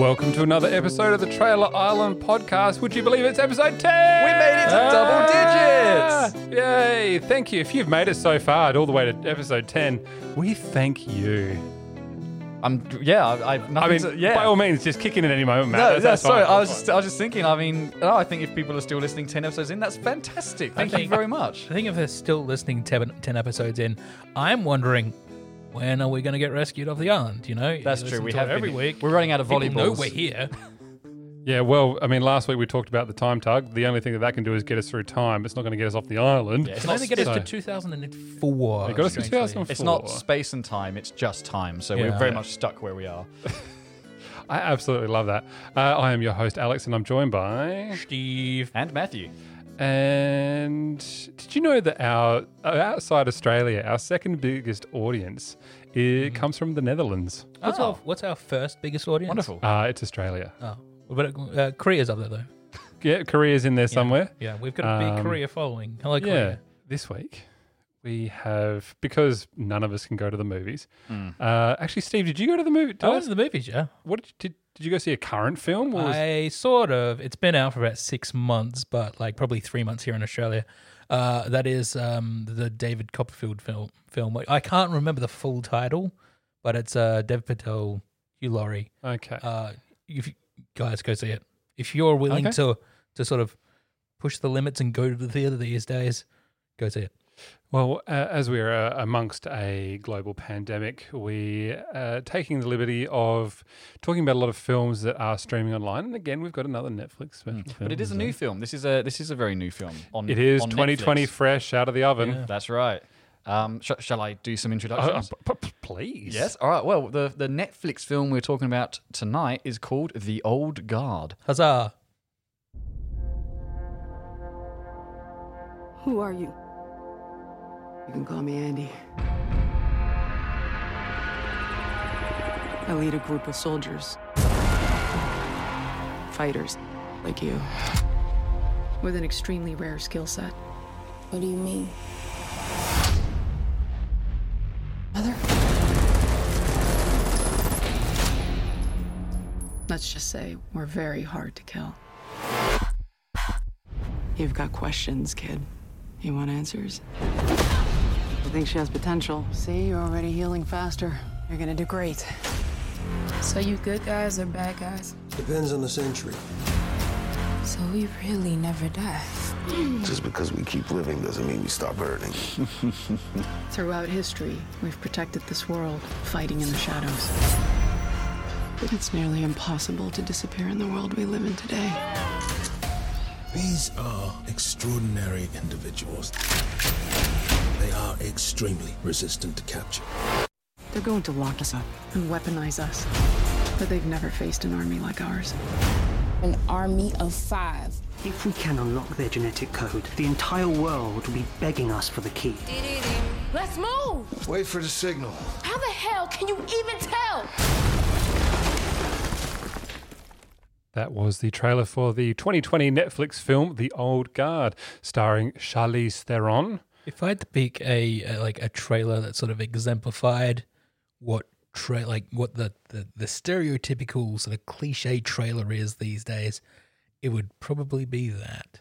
Welcome to another episode of the Trailer Island podcast. Would you believe it's episode 10? We made it to ah, double digits! Yay! Thank you. If you've made it so far, all the way to episode 10, we thank you. I'm yeah. I, I've I mean, to, yeah. by all means, just kick in at any moment, Matt. no, That's- that's sorry. fine. I was just, I was just thinking. I mean, oh, I think if people are still listening ten episodes in, that's fantastic. Thank you very much. I think if they're still listening 10, 10 episodes in, I'm wondering when are we going to get rescued off the island? You know, That's You true. listen We to have it every been- week. We're running out of People know volleyballs. we're here. Yeah, well, I mean, last week we talked about the time tug. The only thing that that can do is get us through time. It's not going to get us off the island. Yeah, it's Can not only get us so- to 2004. It got us to strangely. 2004. It's not space and time. It's just time. So we're very much stuck where we are. I absolutely love that. Uh, I am your host, Alex, and I'm joined by. Steve. And Matthew. And did you know that our outside Australia, our second biggest audience, it comes from the Netherlands. What's, Oh. our, what's our first biggest audience? Wonderful. Uh, it's Australia. Oh, but uh, Korea's up there though. Yeah, Korea's in there somewhere. Yeah, we've got a big Um, Korea following. Hello, Yeah. Korea. This week we have because none of us can go to the movies. Mm. Uh, actually, Steve, did you go to the movie? I went to the movies, yeah. What did you, did, did you go see a current film? Or was, I sort of. It's been out for about six months, but like probably three months here in Australia. Uh, that is um, the David Copperfield film. Film. I can't remember the full title, but it's uh, Dev Patel, Hugh Laurie. okay. Uh, if you, guys go see it, if you're willing Okay. to to sort of push the limits and go to the theater these days, go see it. Well, uh, as we're uh, amongst a global pandemic, we are taking the liberty of talking about a lot of films that are streaming online. And again, we've got another Netflix special film. Mm. But it is a so- new film. This is a this is a very new film. On It is on 2020 Netflix. fresh out of the oven. Yeah. That's right. Um, sh- shall I do some Uh, uh, introductions? p- p- please. Yes. All right. Well, the the Netflix film we're talking about tonight is called The Old Guard. Huzzah! Who are you? You can call me Andy. I lead a group of soldiers. Fighters, like you. With an extremely rare skill set. What do you mean? Mother? Let's just say we're very hard to kill. You've got questions, kid. You want answers? I think she has potential. See, you're already healing faster. You're gonna do great. So you good guys or bad guys? Depends on the century. So we really never die. Just because we keep living doesn't mean we stop hurting. Throughout history, we've protected this world, fighting in the shadows. But it's nearly impossible to disappear in the world we live in today. These are extraordinary individuals. They are extremely resistant to capture. They're going to lock us up and weaponize us. But they've never faced an army like ours. An army of five. If we can unlock their genetic code, the entire world will be begging us for the key. Let's move! Wait for the signal. How the hell can you even tell? That was the trailer for the 2020 Netflix film The Old Guard, starring Charlize Theron. If I had to pick a, a like a trailer that sort of exemplified what tra- like what the, the the stereotypical sort of cliche trailer is these days, it would probably be that.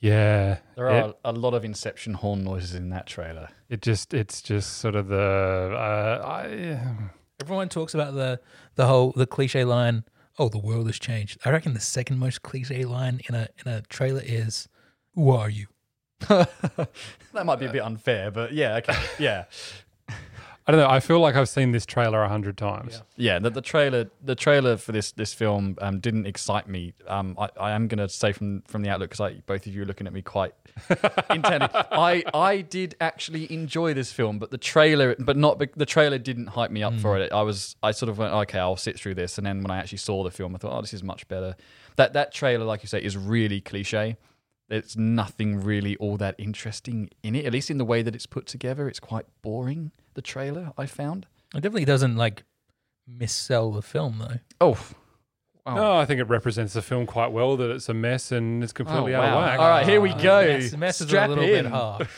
Yeah, There it- are a lot of Inception horn noises in that trailer. It just it's just sort of the uh, I, Everyone talks about the the whole the cliche line. Oh, the world has changed. I reckon the second most cliche line in a in a trailer is, "Who are you?" That might be a bit unfair, but yeah, okay, yeah, I don't know. I feel like I've seen this trailer a hundred times. yeah. yeah The, the trailer, the trailer for this this film um, didn't excite me. Um, I, I am going to say from from the outlook because both of you are looking at me quite intently. I I did actually enjoy this film, but the trailer, but not the trailer didn't hype me up for it. I was I sort of went okay, I'll sit through this, and then when I actually saw the film, I thought, oh, this is much better. That that trailer, like you say, is really cliche. There's nothing really all that interesting in it, at least in the way that it's put together. It's quite boring. The trailer I found. It definitely doesn't like missell the film though. Oh, No, I think it represents the film quite well that it's a mess and it's completely Oh, out wow. of whack. All right, here we go. Mess, mess is Strap a little in. bit harsh.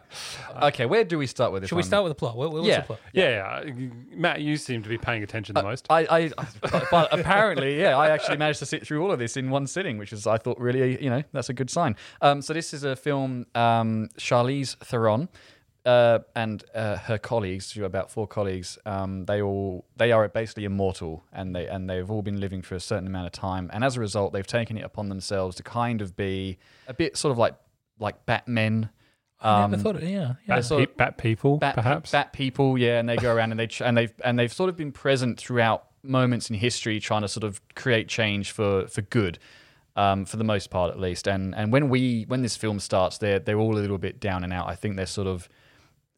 Okay, where do we start with this? Should we one? start with the plot? What, what's Yeah. the plot? Yeah, yeah. Matt, you seem to be paying attention the most. I, I, but, but apparently, yeah, I actually managed to sit through all of this in one sitting, which is, I thought, really, you know, that's a good sign. Um, so this is a film. Um, Charlize Theron uh, and uh, her colleagues, who are about four colleagues, um, they all they are basically immortal, and they and they've all been living for a certain amount of time, and as a result, they've taken it upon themselves to kind of be a bit sort of like like Batmen. I Um, never thought it. Yeah, yeah. bat, sort pe- bat people, bat, perhaps. bat people, yeah, and they go around and they ch- and they've and they've sort of been present throughout moments in history, trying to sort of create change for for good, um, for the most part at least. And and when we when this film starts, they're they're all a little bit down and out. I think they're sort of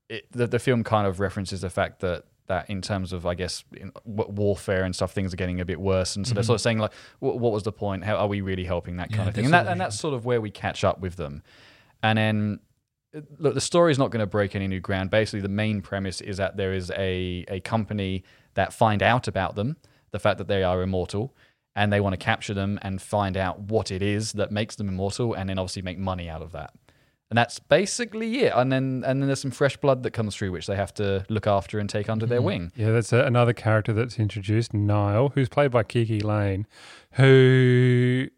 it, the the film kind of references the fact that. That in terms of, I guess, in warfare and stuff, things are getting a bit worse, and so they're mm-hmm. sort of saying like, "What what was the point? How are we really helping?" That kind Yeah, of thing, and that and that's sort of where we catch up with them, and then look, the story's not going to break any new ground. Basically, the main premise is that there is a, a company that find out about them, the fact that they are immortal, and they want to capture them and find out what it is that makes them immortal, and then obviously make money out of that. And that's basically it. And then and then there's some fresh blood that comes through, which they have to look after and take under their wing. Yeah, that's a, another character that's introduced, Nile, who's played by KiKi Layne, who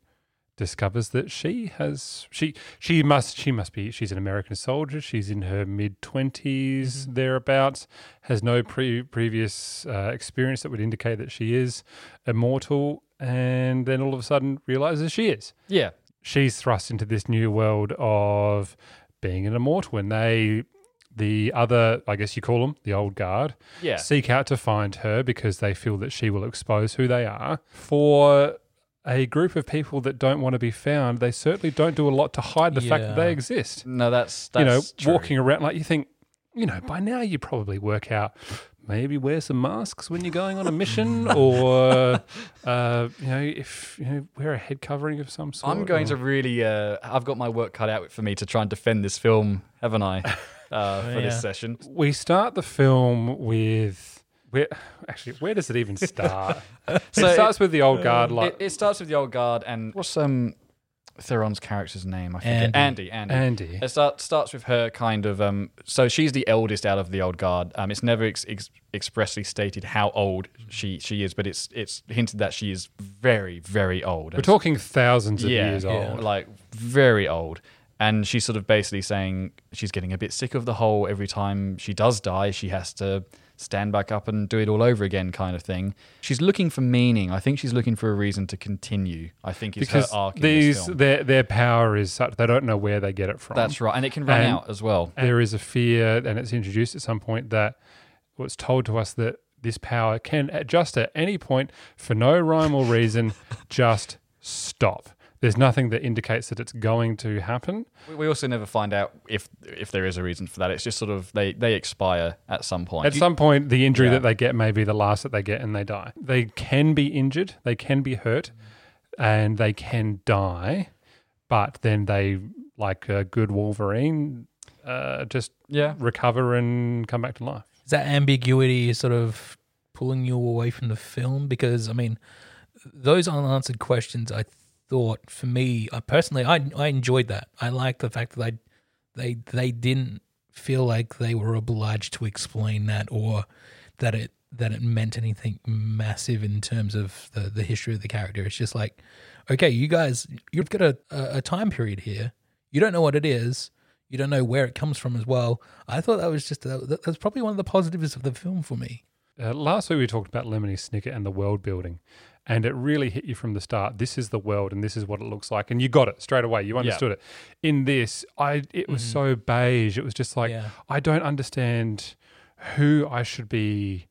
discovers that she has she she must she must be she's an American soldier. She's in her mid 20s thereabouts. Has no pre- previous uh, experience that would indicate that she is immortal, and then all of a sudden realizes she is Yeah. She's thrust into this new world of being an immortal and they the other i guess you call them the old guard Yeah. seek out to find her because they feel that she will expose who they are for a group of people that don't want to be found they certainly don't do a lot to hide the fact that they exist No, that's that's you know true. walking around like you think you know by now you probably work out maybe wear some masks when you're going on a mission or uh, you know if you know wear a head covering of some sort I'm going or- to really. Uh, I've got my work cut out for me to try and defend this film, haven't I? Uh, for Yeah. this session. we start the film with where actually where does it even start? So it starts with the old guard It, like it starts with the old guard, and what's um Theron's character's name? I forget. Andy. Andy. Andy. It start, starts with her kind of. Um, so she's the eldest out of the old guard. Um, it's never ex- ex- expressly stated how old she she is, but it's it's hinted that she is very very old. We're talking thousands of yeah, years yeah, old. like very old. And she's sort of basically saying she's getting a bit sick of the whole every time she does die, she has to stand back up and do it all over again kind of thing. She's looking for meaning. I think she's looking for a reason to continue. I think is because her arc in this these film. their their power is such they don't know where they get it from. That's right. And it can run And- out as well. There is a fear, and it's introduced at some point that what's told to us that this power can at just at any point, for no rhyme or reason, just stop. There's nothing that indicates that it's going to happen. We- We also never find out if if there is a reason for that. It's just sort of they they expire at some point. At some point, the injury Yeah. that they get may be the last that they get, and they die. They can be injured, they can be hurt, and they can die, but then they, like a good Wolverine, uh, just yeah. recover and come back to life. Is that ambiguity sort of pulling you away from the film? Because I mean, those unanswered questions. I thought for me, I personally, I I enjoyed that. I liked the fact that they they they didn't feel like they were obliged to explain that or that it that it meant anything massive in terms of the the history of the character. It's just like, okay, you guys, you've got a a time period here. You don't know what it is. You don't know where it comes from as well. I thought that was just a, that was probably one of the positives of the film for me. Uh, last week we talked about Lemony Snicket and the world building, and it really hit you from the start. This is the world, and this is what it looks like, and you got it straight away. You understood it. In this, I it was so beige. It was just like Yeah. I don't understand who I should be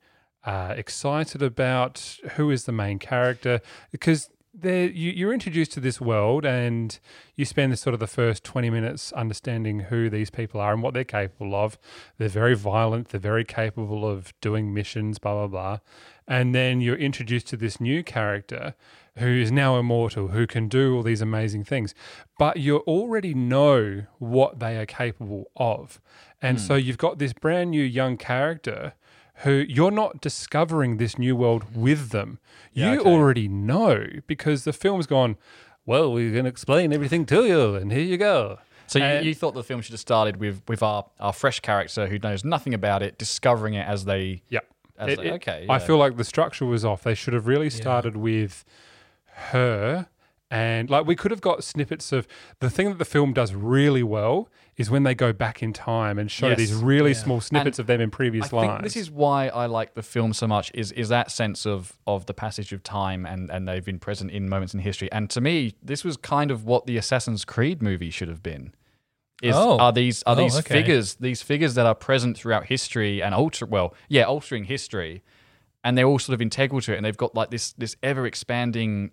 uh, excited about. Who is the main character? Because there, you, you're introduced to this world, and you spend the sort of the first 20 minutes understanding who these people are and what they're capable of. They're very violent. They're very capable of doing missions. Blah blah blah. And then you're introduced to this new character who is now immortal, who can do all these amazing things. But you already know what they are capable of. And hmm. so you've got this brand new young character who you're not discovering this new world with them. Yeah, you okay. already know because the film's gone, well, we're going to explain everything to you, and here you go. So you, And- you thought the film should have started with with our, our fresh character who knows nothing about it, discovering it as they. Yep. As It- they- it- okay, I feel like the structure was off. They should have really started with her. And like we could have got snippets of the thing that the film does really well is when they go back in time and show Yes. these really Yeah. small snippets And of them in previous I lines. think this is why I like the film so much is is that sense of of the passage of time and and they've been present in moments in history. And to me, this was kind of what the Assassin's Creed movie should have been. Is Oh. are these are Oh, these okay. figures these figures that are present throughout history and alter well yeah altering history, and they're all sort of integral to it, and they've got like this this ever expanding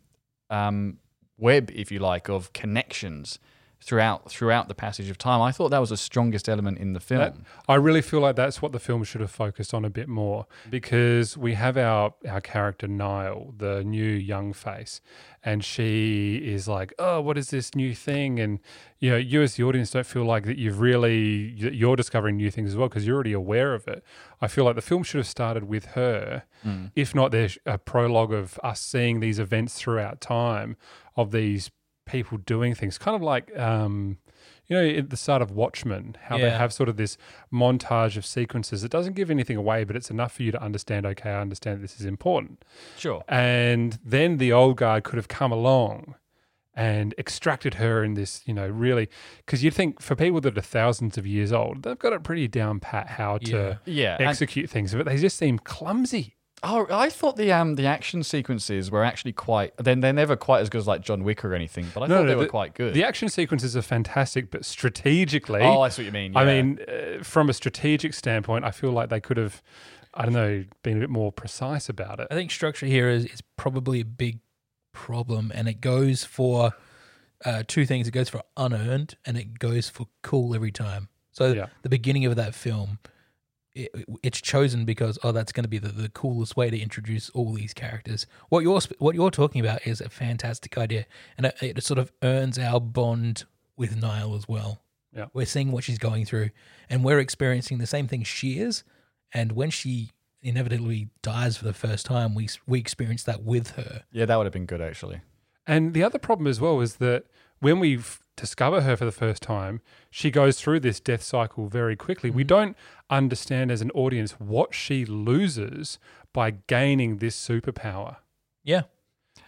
um, web, if you like, of connections throughout throughout the passage of time. I thought that was the strongest element in the film. That- I really feel like that's what the film should have focused on a bit more because we have our our character Nile, the new young face, and she is like, "Oh, what is this new thing?" And you know, you as the audience don't feel like that you've really that you're discovering new things as well because you're already aware of it. I feel like the film should have started with her, hmm. if not there's a prologue of us seeing these events throughout time of these people doing things, kind of like. um you know, at the start of Watchmen, how they have sort of this montage of sequences. It doesn't give anything away, but it's enough for you to understand, okay, I understand this is important. Sure. And then the old guard could have come along and extracted her in this, you know, really, because you'd think for people that are thousands of years old, they've got it pretty down pat how to Yeah, and- execute things, but they just seem clumsy. Oh, I thought the um the action sequences were actually quite. Then they're never quite as good as like John Wick or anything, but I thought they were quite good. The action sequences are fantastic, but strategically, oh, I see what you mean. I mean, uh, from a strategic standpoint, I feel like they could have, I don't know, been a bit more precise about it. I think structure here is, is probably a big problem, and it goes for uh, two things. It goes for unearned, and it goes for cool every time. So Yeah. the beginning of that film, it, it's chosen because oh, that's going to be the, the coolest way to introduce all these characters. What you're what you're talking about is a fantastic idea, and it, it sort of earns our bond with Nile as well. Yeah. We're seeing what she's going through, and we're experiencing the same thing she is. And when she inevitably dies for the first time, we we experience that with her. yeah, that would have been good actually. And the other problem as well is that when we f- discover her for the first time, she goes through this death cycle very quickly. We mm-hmm. don't understand as an audience what she loses by gaining this superpower. Yeah,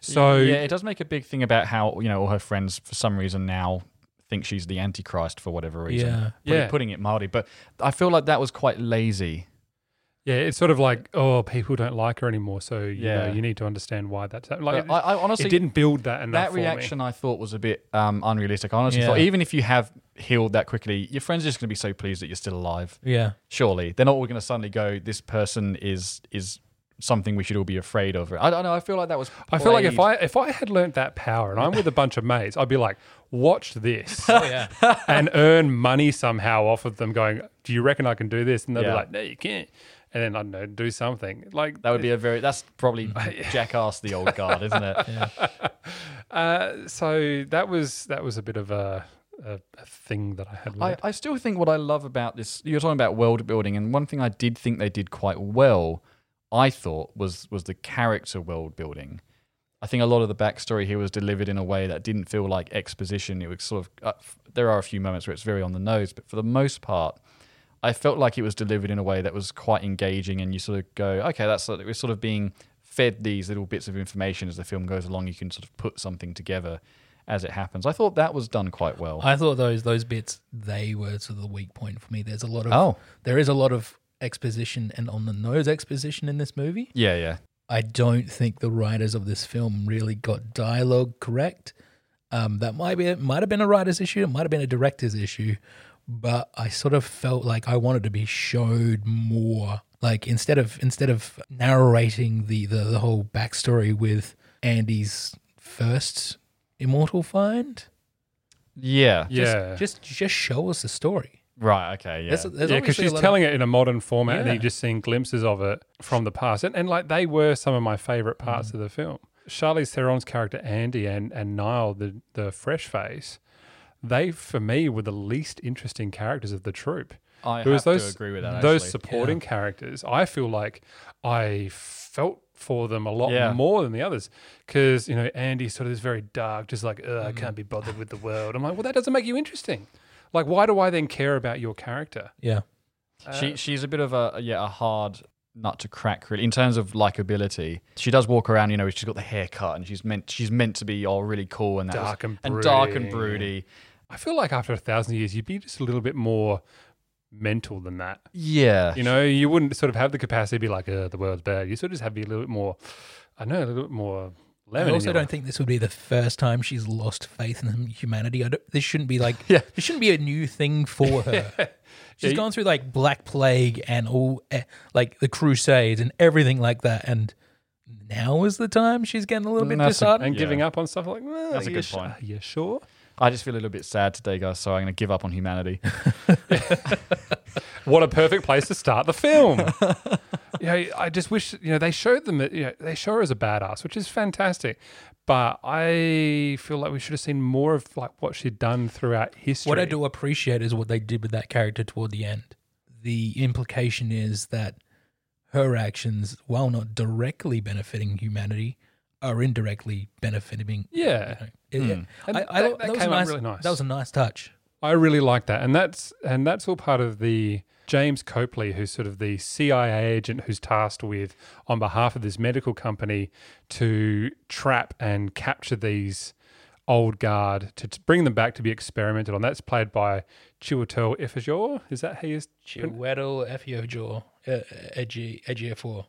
So yeah, it does make a big thing about how you know all her friends for some reason now think she's the antichrist for whatever reason. Yeah. Put- Yeah. putting it mildly, but I feel like that was quite lazy. Yeah, it's sort of like, oh, people don't like her anymore. So you Yeah. know, you need to understand why that's happening. Like, I, I honestly it didn't build that enough. that for me. reaction I thought was a bit um, unrealistic. I honestly Yeah. thought even if you have healed that quickly, your friends are just going to be so pleased that you're still alive. yeah, Surely they're not all going to suddenly go, "This person is is something we should all be afraid of." I don't know. I feel like that was. I feel like if played- I if I had learnt that power and I'm with a bunch of mates, I'd be like, watch this oh yeah. and earn money somehow off of them. Going, do you reckon I can do this? And they'll Yeah. be like, no, you can't. And then I don't know, do something like that would be a very that's probably jackass the old guard, isn't it? Uh, so that was that was a bit of a a, a thing that I had. I, Learned. I still think what I love about this you're talking about world building and one thing I did think they did quite well I thought was was the character world building. I think a lot of the backstory here was delivered in a way that didn't feel like exposition. It was sort of uh, there are a few moments where it's very on the nose, but for the most part, I felt like it was delivered in a way that was quite engaging, and you sort of go, okay, that's we're sort of being fed these little bits of information as the film goes along. You can sort of put something together as it happens. I thought that was done quite well. I thought those those bits they were sort of the weak point for me. There's a lot of Oh. there is a lot of exposition and on the nose exposition in this movie. yeah, yeah. I don't think the writers of this film really got dialogue correct. Um, that might be might have been a writer's issue. It might have been a director's issue, but I sort of felt like I wanted to be showed more. Like instead of instead of narrating the the, the whole backstory with Andy's first immortal find, Yeah. yeah, just just show us the story. Right. Okay. Yeah. There's, there's yeah, because she's lot of- telling it in a modern format, and you're just seeing glimpses of it from the past, and, and like they were some of my favorite Mm. parts of the film. Charlize Theron's character Andy and and Nile, the the fresh face, they for me were the least interesting characters of the troupe. I It was have to those agree with that, those actually. supporting characters. I feel like I felt for them a lot Yeah. more than the others because you know Andy's sort of this very dark, just like Ugh, I Mm. can't be bothered with the world. I'm like, well, that doesn't make you interesting. Like, why do I then care about your character? Yeah. she she's a bit of a yeah a hard nut to crack really in terms of likability. She does walk around, you know, she's got the haircut and she's meant she's meant to be all really cool and that Dark was- and dark and broody. I feel like after a thousand years, you'd be just a little bit more mental than that. Yeah, You know, you wouldn't sort of have the capacity to be like, uh, the world's bad. You sort of just have to be a little bit more, I know, a little bit more I lemon. in also don't life. think this would be the first time she's lost faith in humanity. I don't, this shouldn't be like Yeah. this shouldn't be a new thing for her. She's Yeah, gone through like Black Plague and all eh, like the Crusades and everything like that, and now is the time she's getting a little bit That's a- disheartened. and Yeah. giving up on stuff like, well, That's a good you su- point. Are you sure? I just feel a little bit sad today, guys. So I'm going to give up on humanity. What a perfect place to start the film. you know, I just wish you know they showed them. You know, they show her as a badass, which is fantastic. But I feel like we should have seen more of like what she'd done throughout history. What I do appreciate is what they did with that character toward the end. The implication is that her actions, while not directly benefiting humanity, are indirectly benefiting. Yeah, you know. It- Hmm. I, I that- thought that came a out really nice. That was a nice touch. I really like that, and that's and that's all part of the James Copley, who's sort of the CIA agent who's tasked with, on behalf of this medical company, to trap and capture these old guard to, to bring them back to be experimented on. That's played by Chiwetel Ejiofor. Is that how you? Chiwetel Ejiofor, uh, Edgy, Ejiofor.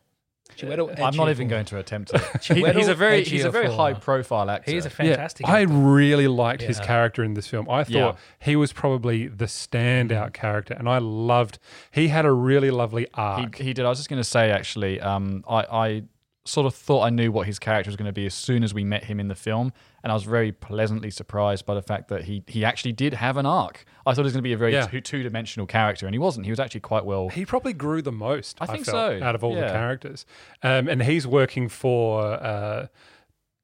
Chiwetel I'm not even going to attempt it. He- Chiwetel he's a very he's a very Ejiofor. high profile actor. He's a fantastic. Yeah, I actor. really liked his Yeah. character in this film. I thought Yeah. he was probably the standout character, and I loved. He had a really lovely arc. He, he did. I was just going to say, actually, um, I, I sort of thought I knew what his character was going to be as soon as we met him in the film, and I was very pleasantly surprised by the fact that he he actually did have an arc. I thought he was going to be a very Yeah. two dimensional character, and he wasn't. He was actually quite well. he probably grew the most. I think felt, so, Out of all the characters, um, and he's working for uh,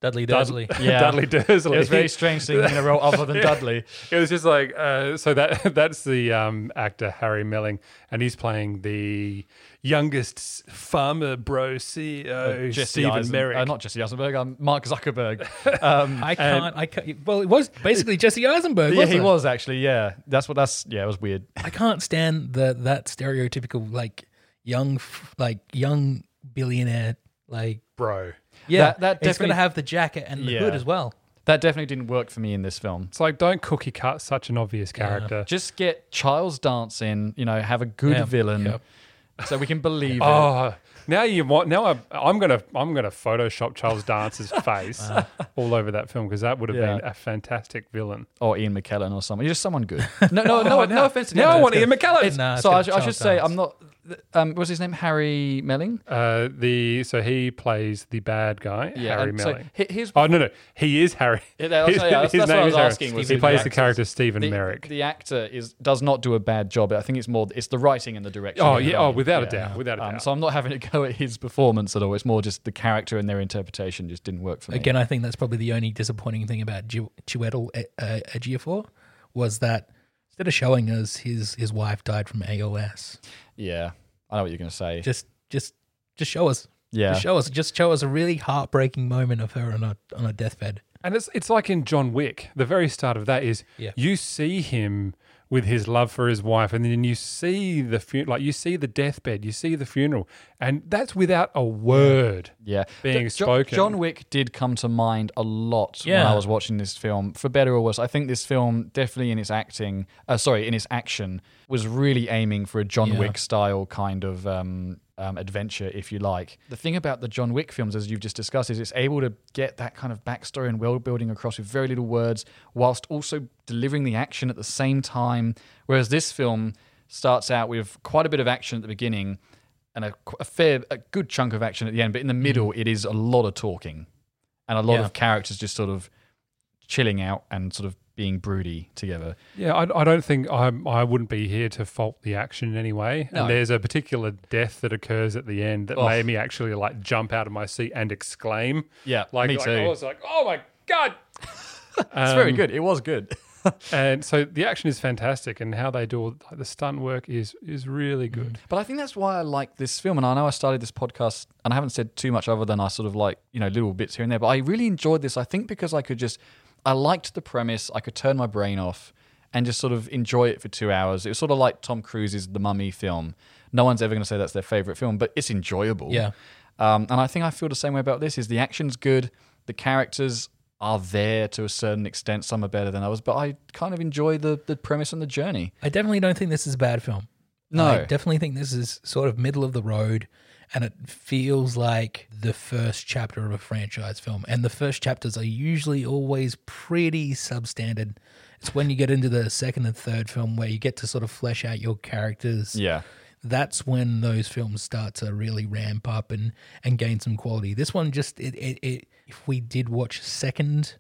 Dudley Dud- Dursley. Yeah. Dudley Dursley. It was very strange seeing him in a role other than Dudley. It was just like uh, so that that's the um, actor Harry Melling, and he's playing the youngest pharma bro CEO Jesse Stephen Eisen- Merrick. uh, not Jesse Eisenberg, um, Mark Zuckerberg. Um, I can't. I can't. Well, it was basically Jesse Eisenberg. yeah, wasn't he it? was actually. Yeah, that's what. That's yeah. It was weird. I can't stand the that stereotypical like young like young billionaire like bro. yeah. That- that he's definitely- gonna have the jacket and the Yeah. hood as well. That definitely didn't work for me in this film. It's like don't cookie cut such an obvious character. Just get Charles Dance in, you know, have a good Yeah, villain, yep. so we can believe oh, it. Oh, now you want now I, I'm gonna I'm gonna Photoshop Charles Dance's face uh-huh. all over that film because that would have Yeah. been a fantastic villain. Or Ian McKellen or something. Just someone good. No, no, oh, no, no offense to Now I him. want Ian McKellen. Nah, it's So I, got I should Charles say, Dance. I'm not. Um, was his name Harry Melling? Uh, the so he plays the bad guy, Harry and so Melling. hi- his, oh no, no, he is Harry. Yeah, that His- yeah, that's- his that's what name I is was Harry. asking was He the plays the actors. character Stephen the, Merrick. the actor is does not do a bad job. I think it's more it's the writing and the direction. Oh, of the yeah, oh, film. without a doubt, without a Um, doubt. So I'm not having to go at his performance at all. It's more just the character and their interpretation just didn't work for me. Again, I think that's probably the only disappointing thing about Chi- Chiwetel E- uh, Ejiofor was that instead of showing us his his wife died from ALS, yeah, I know what you're going to say. just just just show us. yeah, Just show us. Just show us a really heartbreaking moment of her on a on a deathbed. And it's it's like in John Wick. The very start of that is Yeah. you see him with his love for his wife, and then you see the fu- like you see the deathbed, you see the funeral, and that's without a word. Yeah, being Jo- spoken. John Wick did come to mind a lot when Yeah. I was watching this film, for better or worse. I think this film definitely in its acting, uh, sorry, in its action, was really aiming for a John Yeah. Wick style kind of um, um, adventure, if you like. The thing about the John Wick films, as you've just discussed, is it's able to get that kind of backstory and world building across with very little words, whilst also delivering the action at the same time. Whereas this film starts out with quite a bit of action at the beginning and a, a fair, a good chunk of action at the end. But in the middle, it is a lot of talking and a lot Yeah. of characters just sort of chilling out and sort of being broody together. Yeah, I, I don't think I I wouldn't be here to fault the action in any way. No. And there's a particular death that occurs at the end that Oh. made me actually like jump out of my seat and exclaim. Yeah, Like, me like, too. I was like, oh my god. It's very Um, good. It was good. and so the action is fantastic, and how they do all, like, the stunt work is is really good. But I think that's why I like this film. And I know I started this podcast and I haven't said too much other than I sort of like, you know, little bits here and there. But I really enjoyed this. I think because I could just, I liked the premise. I could turn my brain off and just sort of enjoy it for two hours. It was sort of like Tom Cruise's The Mummy film. No one's ever going to say that's their favorite film, but it's enjoyable. Yeah. Um, and I think I feel the same way about this. Is the action's good, the characters are there to a certain extent. Some are better than others, but I kind of enjoy the the premise and the journey. I definitely don't think this is a bad film. No. I definitely think this is sort of middle of the road and it feels like the first chapter of a franchise film. And the first chapters are usually always pretty substandard. It's when you get into the second and third film where you get to sort of flesh out your characters. Yeah. That's when those films start to really ramp up and, and gain some quality. This one just it, it, it if we did watch second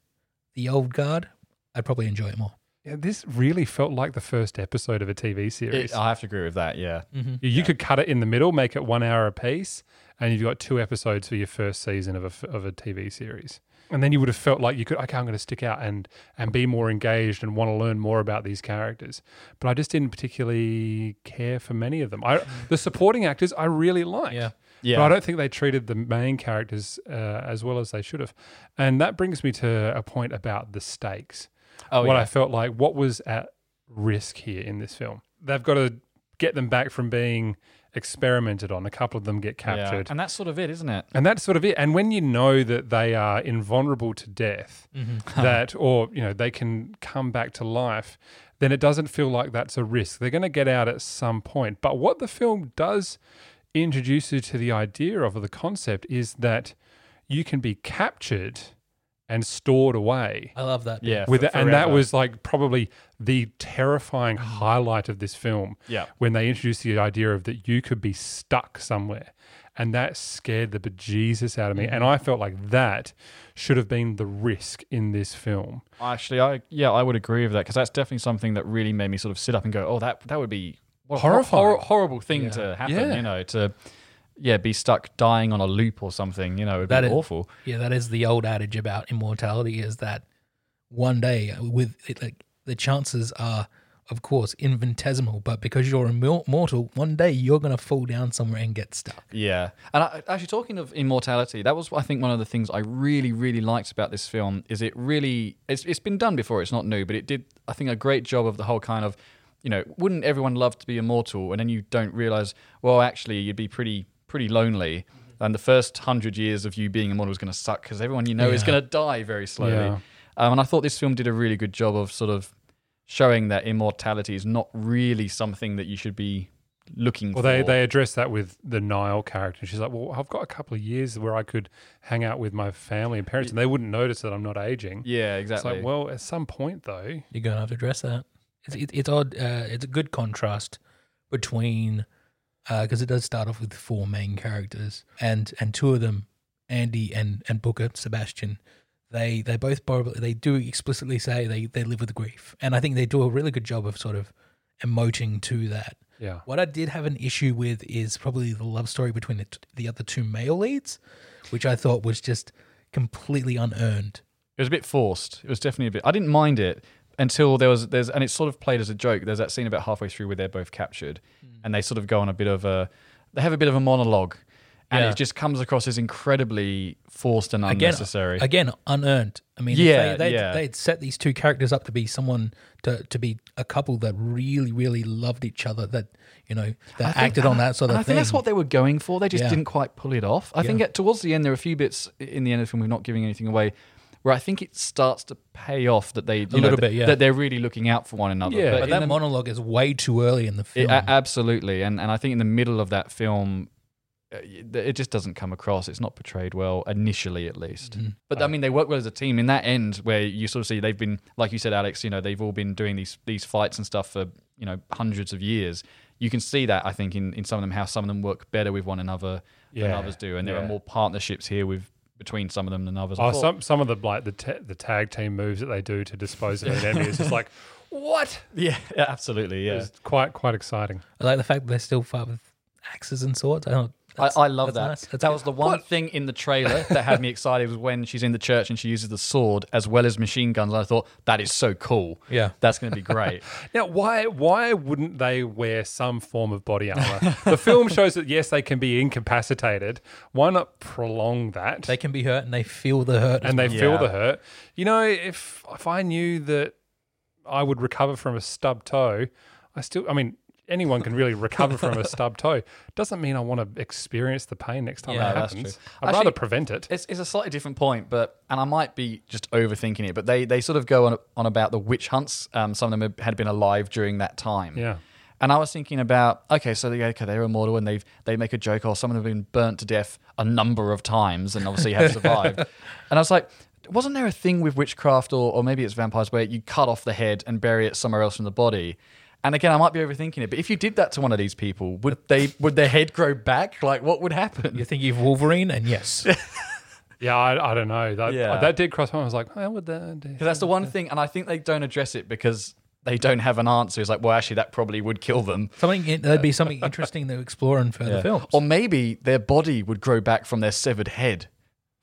the old guard, I'd probably enjoy it more. Yeah, this really felt like the first episode of a TV series. It- I have to agree with that. Yeah. Mm-hmm. you you could cut it in the middle, make it one hour a piece, and you've got two episodes for your first season of a, f- of a TV series. And then you would have felt like you could, okay, I'm going to stick out and, and be more engaged and want to learn more about these characters. But I just didn't particularly care for many of them. I, the supporting actors I really liked. Yeah. Yeah. But I don't think they treated the main characters uh, as well as they should have. And that brings me to a point about the stakes. Oh, what yeah. I felt like, what was at risk here in this film? They've got to get them back from being experimented on. A couple of them get Yeah. captured. And that's sort of it, isn't it? And that's sort of it. And when you know that they are invulnerable to death, mm-hmm. that or you know they can come back to life, then it doesn't feel like that's a risk. They're going to get out at some point. But what the film does introduce you to the idea of or the concept is that you can be captured and stored away I love that. Yeah. with for- it, and that was like probably the terrifying highlight of this film. Yeah. when they introduced the idea of that you could be stuck somewhere, and that scared the bejesus out of me. And mm. I felt like that should have been the risk in this film. Actually, I yeah, I would agree with that because that's definitely something that really made me sort of sit up and go, "Oh, that that would be what a hor- Horrifying. hor- horrible thing Yeah. to happen." Yeah. You know, to yeah, be stuck dying on a loop or something. You know, it'd be That is- awful. Yeah, that is the old adage about immortality is that one day with it, like the chances are of course infinitesimal, but because you're immor- immortal, one day you're going to fall down somewhere and get stuck. Yeah, and I, actually, talking of immortality, that was I think one of the things I really, really liked about this film is it really it's it's been done before. It's not new, but it did I think a great job of the whole kind of you know wouldn't everyone love to be immortal, and then you don't realize well actually you'd be pretty pretty lonely. Mm-hmm. And the first hundred years of you being immortal is going to suck because everyone you know is going to die very slowly. Yeah. Um, and I thought this film did a really good job of sort of showing that immortality is not really something that you should be looking Well, for. they they address that with the Nile character. She's like, "Well, I've got a couple of years where I could hang out with my family and parents, and they wouldn't notice that I'm not aging." yeah, It's exactly. like, well, at some point though, You're going to have to address that. It's it, it's odd. Uh, it's a good contrast between because it does start off with four main characters, and and two of them, Andy and and Booker Sebastian. They they both probably they do explicitly say they they live with grief, and I think they do a really good job of sort of emoting to that. yeah, What I did have an issue with is probably the love story between the, t- the other two male leads, which I thought was just completely unearned. It was a bit forced. It was definitely a bit. I didn't mind it until there was there's and it's sort of played as a joke. There's that scene about halfway through where they're both captured, hmm. and they sort of go on a bit of a they have a bit of a monologue, and Yeah. it just comes across as incredibly forced and unnecessary. Again, unearned. I mean, Yeah, they, they'd, yeah. they'd set these two characters up to be someone to to be a couple that really, really loved each other. That you know I that acted on that sort of I thing. think that's what they were going for. They just Yeah. didn't quite pull it off. I think at, towards the end there are a few bits in the end of the film. We're not giving anything away. Where I think it starts to pay off that they you know, little that- bit, yeah. that they're really looking out for one another. Yeah. but in that the- monologue is way too early in the film. a- absolutely, and and I think in the middle of that film, it just doesn't come across. It's not portrayed well initially, at least. Mm-hmm. But I mean, they work well as a team. In that end, where you sort of see they've been, like you said, Alex. You know, they've all been doing these these fights and stuff for you know hundreds of years. You can see that I think in, in some of them how some of them work better with one another than others do, and there are more partnerships here with between some of them than others. Oh, some some of the like the ta- the tag team moves that they do to dispose of an enemy is just like what? yeah, yeah, absolutely, yeah. It's quite quite exciting. I like the fact that they still fight with axes and swords. I don't. I, I love that. nice. That good. was the one thing in the trailer that had me excited was when she's in the church and she uses the sword as well as machine guns. And I thought that is so cool. Yeah. that's going to be great. Now, why why wouldn't they wear some form of body armor? the film shows that yes, they can be incapacitated. Why not prolong that? They can be hurt and they feel the hurt. and they well. feel Yeah. the hurt. You know, if if I knew that I would recover from a stub toe, I still. I mean, anyone can really recover from a stub toe. Doesn't mean I want to experience the pain next time Yeah, it happens. I'd Actually, rather prevent it. It's, it's a slightly different point, but and I might be just overthinking it, but they they sort of go on on about the witch hunts. Um, some of them had been alive during that time. Yeah. And I was thinking about okay, so they okay, they're immortal, and they've they make a joke, or some of them have been burnt to death a number of times, and obviously have survived. and I was like, wasn't there a thing with witchcraft, or or maybe it's vampires, where you cut off the head and bury it somewhere else in the body? And again, I might be overthinking it, but if you did that to one of these people, would they would their head grow back? Like, what would happen? You think you've Wolverine, and yes, Yeah, I, I don't know. That, Yeah. that did cross my mind. I was like, how would that? Because that's the one thing, and I think they don't address it because they don't have an answer. It's like, well, actually, that probably would kill them. something that'd be something interesting to explore in further Yeah. films. Or maybe their body would grow back from their severed head,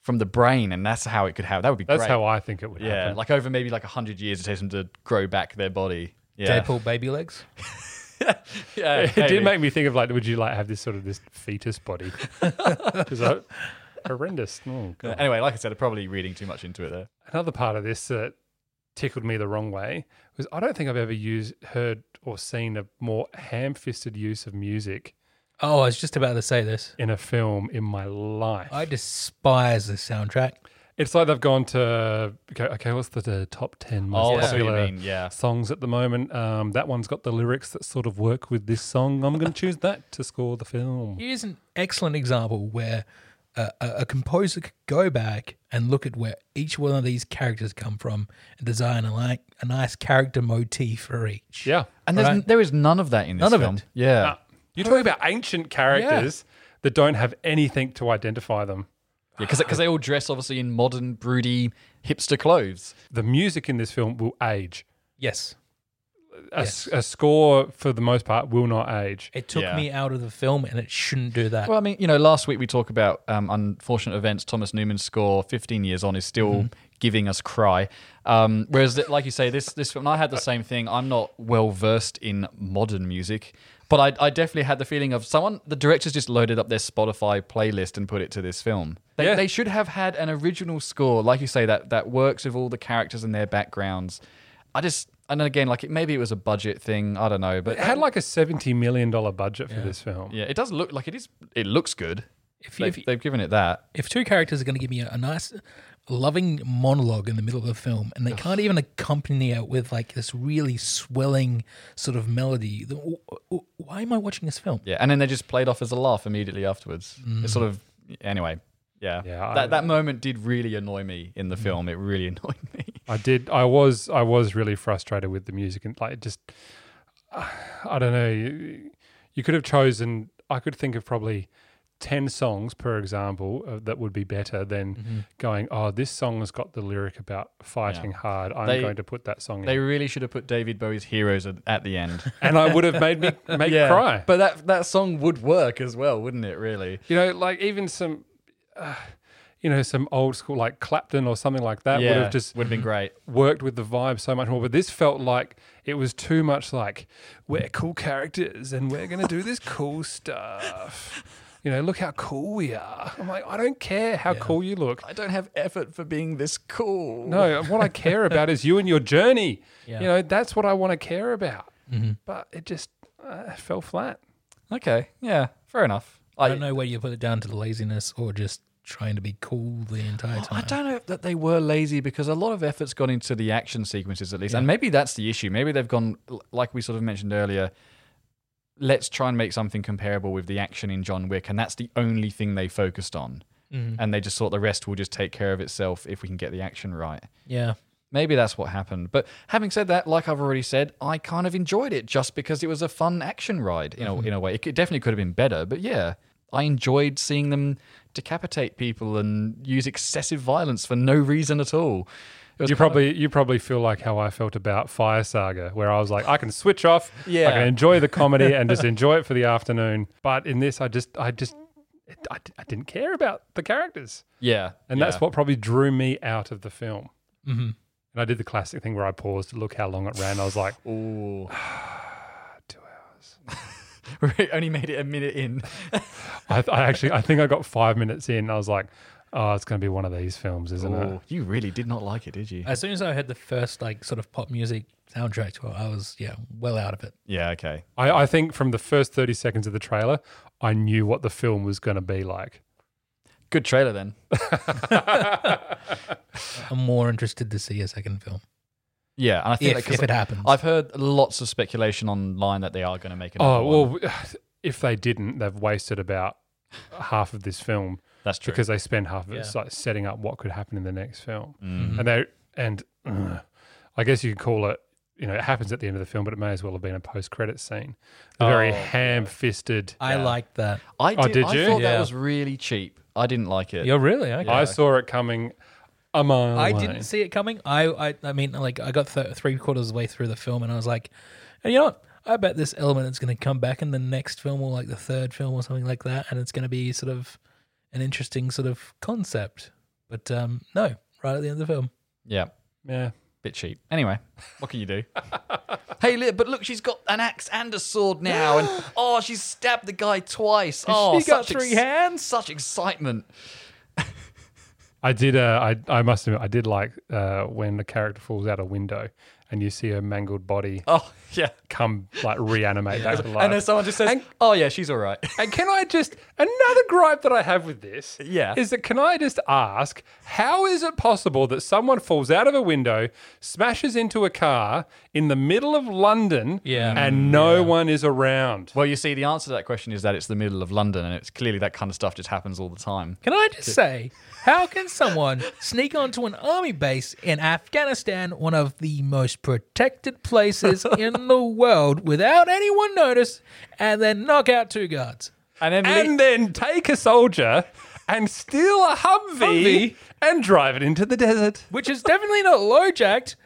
from the brain, and that's how it could happen. That would be That's great. how I think it would yeah, happen. like over maybe like hundred years, it takes them to grow back their body. Yeah, J-Paul baby legs. yeah, it maybe. did make me think of like, would you like have this sort of this fetus body? Because horrendous. Oh, God. Anyway, like I said, I'm probably reading too much into it there. Another part of this that tickled me the wrong way was I don't think I've ever used, heard, or seen a more ham-fisted use of music Oh, I was just about to say this. in a film in my life. I despise the soundtrack. It's like they've gone to okay, okay what's the, the top ten most Oh, I see what you popular mean, yeah. songs at the moment? Um, that one's got the lyrics that sort of work with this song. I'm going to choose that to score the film. Here's an excellent example where a, a, a composer could go back and look at where each one of these characters come from and design a like a nice character motif for each. Yeah, And there's Right. there is none of that in this None of film. it. Yeah, you're talking about ancient characters that don't have anything to identify them. Because they all dress obviously in modern, broody, hipster clothes. The music in this film will age. Yes. A score, for the most part, will not age. It took Yeah. me out of the film and it shouldn't do that. Well, I mean, you know, last week we talked about um, unfortunate events. Thomas Newman's score, 15 years on, is still Mm-hmm. giving us cry. Um, whereas, th- like you say, this this film, I had the same thing. I'm not well versed in modern music, but I, I definitely had the feeling of someone. The directors just loaded up their Spotify playlist and put it to this film. They, Yeah. they should have had an original score, like you say, that that works with all the characters and their backgrounds. I just. And then again, like it, maybe it was a budget thing. I don't know, but It had like a seventy million dollar budget for this film. yeah, it does look like it is. It looks good. if, you, They've, if, they've given it that. if two characters are going to give me a, a nice, loving monologue in the middle of the film, and they can't even accompany it with like this really swelling sort of melody, then w- w- why am I watching this film? Yeah, and then they just played off as a laugh immediately afterwards. It's mm. sort of anyway. Yeah, Yeah, I- That that moment did really annoy me in the mm. film. It really annoyed me. I did. I was. I was really frustrated with the music and like it just. I don't know. You, you could have chosen. I could think of probably ten songs per example uh, that would be better than going. Oh, this song has got the lyric about fighting Yeah. hard. I'm They- going to put that song They in, really should have put David Bowie's "Heroes" at, at the end. and I would have made me make cry. but that that song would work as well, wouldn't it? Really? you know, like even some. Uh, you know, some old school like Clapton or something like that would have just would have been great. worked with the vibe so much more. But this felt like it was too much like we're cool characters and we're going to do this cool stuff. You know, look how cool we are. I'm like, I don't care how cool you look. I don't have effort for being this cool. No, what I care about is you and your journey. Yeah. You know, that's what I want to care about. But it just uh, fell flat. Okay. Yeah. Fair enough. I don't know whether you put it down to the laziness or just trying to be cool the entire time. I don't know that they were lazy because a lot of effort's gone into the action sequences at least, and maybe that's the issue. Maybe they've gone like we sort of mentioned earlier. Let's try and make something comparable with the action in John Wick, and that's the only thing they focused on. Mm-hmm. And they just thought the rest will just take care of itself if we can get the action right. Yeah. Maybe that's what happened. But having said that, like I've already said, I kind of enjoyed it just because it was a fun action ride. You know, mm-hmm. in a way, it definitely could have been better. But yeah, I enjoyed seeing them decapitate people and use excessive violence for no reason at all. You probably you probably feel like how I felt about Fire Saga, where I was like, I can switch off, I can enjoy the comedy and just enjoy it for the afternoon. But in this, I just I just I, I didn't care about the characters, Yeah, and yeah. that's what probably drew me out of the film. Mm-hmm. And I did the classic thing where I paused to look how long it ran. I was like, Ooh. two hours. We only made it a minute in. I, I actually, I think I got five minutes in. I was like, oh, it's going to be one of these films, isn't it? Oh, you really did not like it, did you? As soon as I heard the first like sort of pop music soundtrack to it, I was yeah well out of it. yeah, okay. I, I think from the first 30 seconds of the trailer, I knew what the film was going to be like. Good trailer then. I'm more interested to see a second film Yeah, and I think if, that 'cause if it happens. I've heard lots of speculation online that they are going to make another Oh, one. well, if they didn't, they've wasted about half of this film That's true. because they spend half of it Yeah. like, setting up what could happen in the next film. Mm. And they and uh, I guess you could call it. You know, it happens at the end of the film, but it may as well have been a post-credit scene. A very Oh, ham-fisted. I liked that. I did. Oh, did, did I you? thought that Yeah. was really cheap. I didn't like it. You're really okay. I saw it coming a mile I away. didn't see it coming. I, I, I mean, like, I got th- three quarters of the way through the film, and I was like, and you know what? I bet this element is going to come back in the next film, or like the third film, or something like that, and it's going to be sort of an interesting sort of concept. But um, no, right at the end of the film, Yeah, Yeah. bit cheap. Anyway, what can you do? hey, li- but look, she's got an axe and a sword now, and oh, she's stabbed the guy twice. Oh, she got such three hands? Such excitement. I did. Uh, I I must admit, I did like uh, when the character falls out a window and you see her mangled body Oh, yeah. come like reanimate back to life. And then someone just says, And- "Oh yeah, she's all right." And can I just another gripe that I have with this? Yeah. is that can I just ask how is it possible that someone falls out of a window, smashes into a car in the middle of London, Yeah. and mm, no one is around? well, you see, the answer to that question is that it's the middle of London, and it's clearly that kind of stuff just happens all the time. can I just say, how can someone sneak onto an army base in Afghanistan, one of the most protected places in the world, without anyone notice, and then knock out two guards? And then, And then take a soldier and steal a Humvee, Humvee? and drive it into the desert, Which is definitely not low jacked.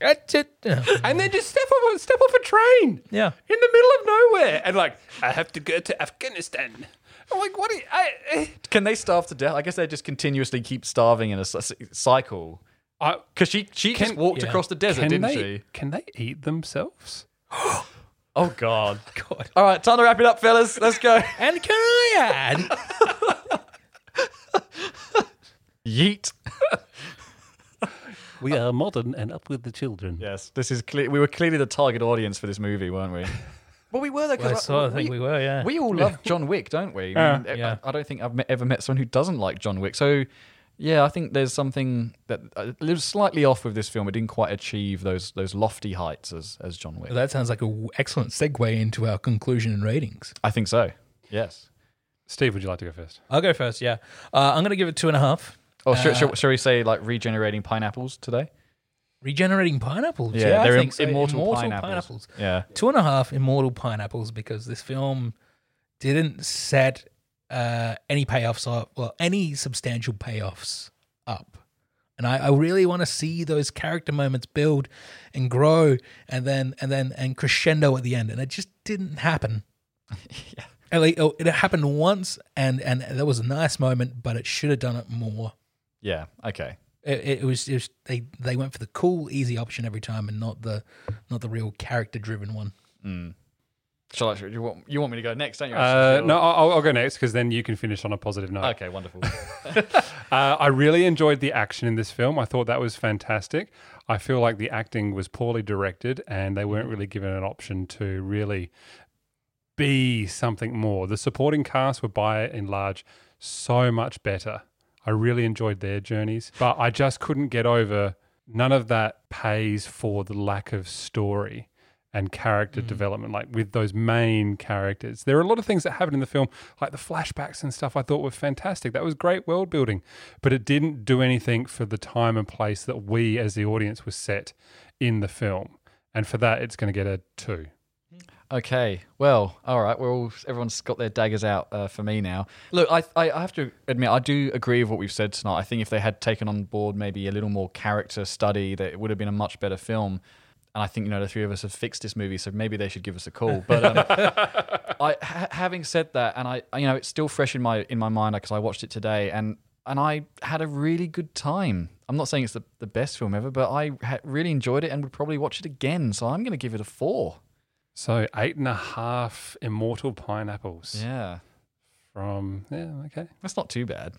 And then just step off step off a train. Yeah. in the middle of nowhere, and like I have to go to Afghanistan. I'm like, what? Are you, I, I, can they starve to death? I guess they just continuously keep starving in a cycle. I, Because she she just walked yeah. across the desert, can didn't they she? can they eat themselves? Oh God. God. All right, time to wrap it up, fellas. Let's go. And can I add? Yeet. We are modern and up with the children. Yes, this is clear. We were clearly the target audience for this movie, weren't we? Well, we were. Though, 'cause Well, I sort of think we were, yeah. We all love John Wick, don't we? I, mean, Yeah. I, I don't think I've met, ever met someone who doesn't like John Wick. So, yeah, I think there's something that uh, it was slightly off with this film. It didn't quite achieve those those lofty heights as as John Wick. That sounds like an excellent segue into our conclusion and ratings. I think so. Yes. Steve, would you like to go first? I'll go first, yeah. Uh, I'm going to give it two and a half. Oh, should, Uh, should, shall we say like regenerating pineapples today? Regenerating pineapples. Yeah, Yeah, they're think im- so. immortal pineapples. Yeah. Two and a half immortal pineapples because this film didn't set uh, any payoffs up, well, any substantial payoffs up. And I, I really want to see those character moments build and grow and then and then and crescendo at the end. And it just didn't happen. Yeah. And like, oh, it happened once and and that was a nice moment, but it should have done it more. Yeah. Okay. It, it was just they they went for the cool, easy option every time, and not the not the real character driven one. Shall I? You want, you want me to go next, don't you? Uh, no, I'll, I'll go next because then you can finish on a positive note. Okay, wonderful. Uh, I really enjoyed the action in this film. I thought that was fantastic. I feel like the acting was poorly directed and they weren't really given an option to really be something more. The supporting cast were by and large so much better. I really enjoyed their journeys, but I just couldn't get over none of that pays for the lack of story and character development, like with those main characters. There are a lot of things that happen in the film, like the flashbacks and stuff, I thought were fantastic. That was great world building, but it didn't do anything for the time and place that we as the audience were set in the film. And for that, it's going to get a two. Okay, well, all right. We're all everyone's got their daggers out uh, for me now. Look, I, I I have to admit I do agree with what we've said tonight. I think if they had taken on board maybe a little more character study, that it would have been a much better film. And I think you know the three of us have fixed this movie, so maybe they should give us a call. But um, I, ha- having said that, and I, you know, it's still fresh in my in my mind because I watched it today, and and I had a really good time. I'm not saying it's the, the best film ever, but I ha- really enjoyed it and would probably watch it again. So I'm going to give it a four. So eight and a half immortal pineapples Yeah, from yeah okay. that's not too bad.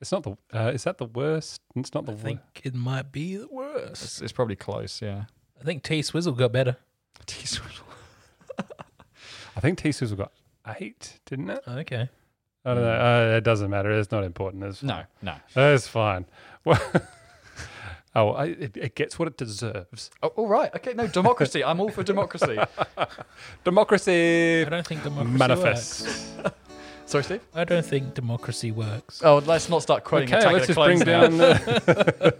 It's not the uh, is that the worst? It's not the I worst. think it might be the worst. It's, it's probably close. Yeah. I think T Swizzle got better. T Swizzle. I think T Swizzle got eight, didn't it? Okay. I don't know. Uh, it doesn't matter. It's not important. It's No, no. That's fine. Well, oh, I, it, it gets what it deserves. Oh, all right. Okay. No, democracy. I'm all for democracy. Democracy I don't think democracy manifests. works. Sorry, Steve. I don't think democracy works. Oh, let's not start quoting Okay, Attack let's of just bring now. down. The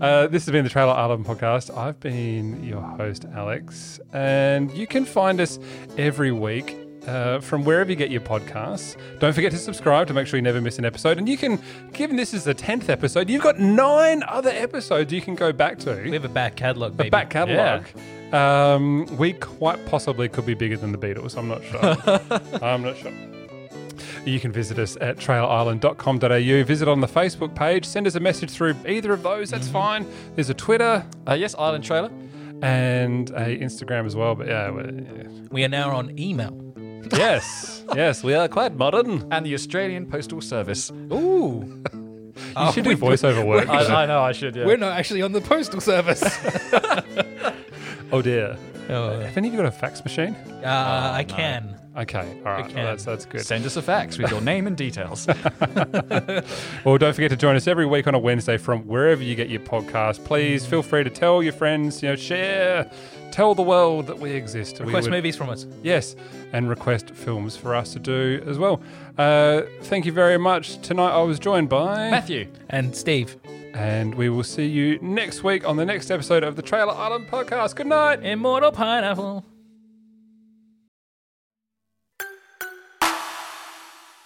uh, this has been the Trailer Island podcast. I've been your host, Alex, and you can find us every week. Uh, from wherever you get your podcasts. Don't forget to subscribe to make sure you never miss an episode. And you can, given this is the 10th episode, you've got nine other episodes you can go back to. We have a back catalogue, baby. The back catalogue. Um, we quite possibly could be bigger than the Beatles. I'm not sure. I'm not sure. You can visit us at trailerisland.com.au. Visit on the Facebook page. Send us a message through either of those. That's fine. There's a Twitter Uh, yes, Island Trailer. and a Instagram as well. But yeah, we- yeah. We are now on email. yes, yes, we are quite modern. And the Australian Postal Service. Ooh. You should do voiceover work. I, I know I should. Yeah. We're not actually on the postal service. oh dear. oh, Have any of you got a fax machine? uh, I can. Okay, all right. Well, that's that's good. Send us a fax with your name and details. Well, don't forget to join us every week on a Wednesday from wherever you get your podcast. Please feel free to tell your friends, you know, share, tell the world that we exist. We Request would- movies from us. Yes, and request films for us to do as well. Uh, thank you very much. Tonight I was joined by Matthew. And Steve. and we will see you next week on the next episode of the Trailer Island podcast. Good night. Immortal Pineapple.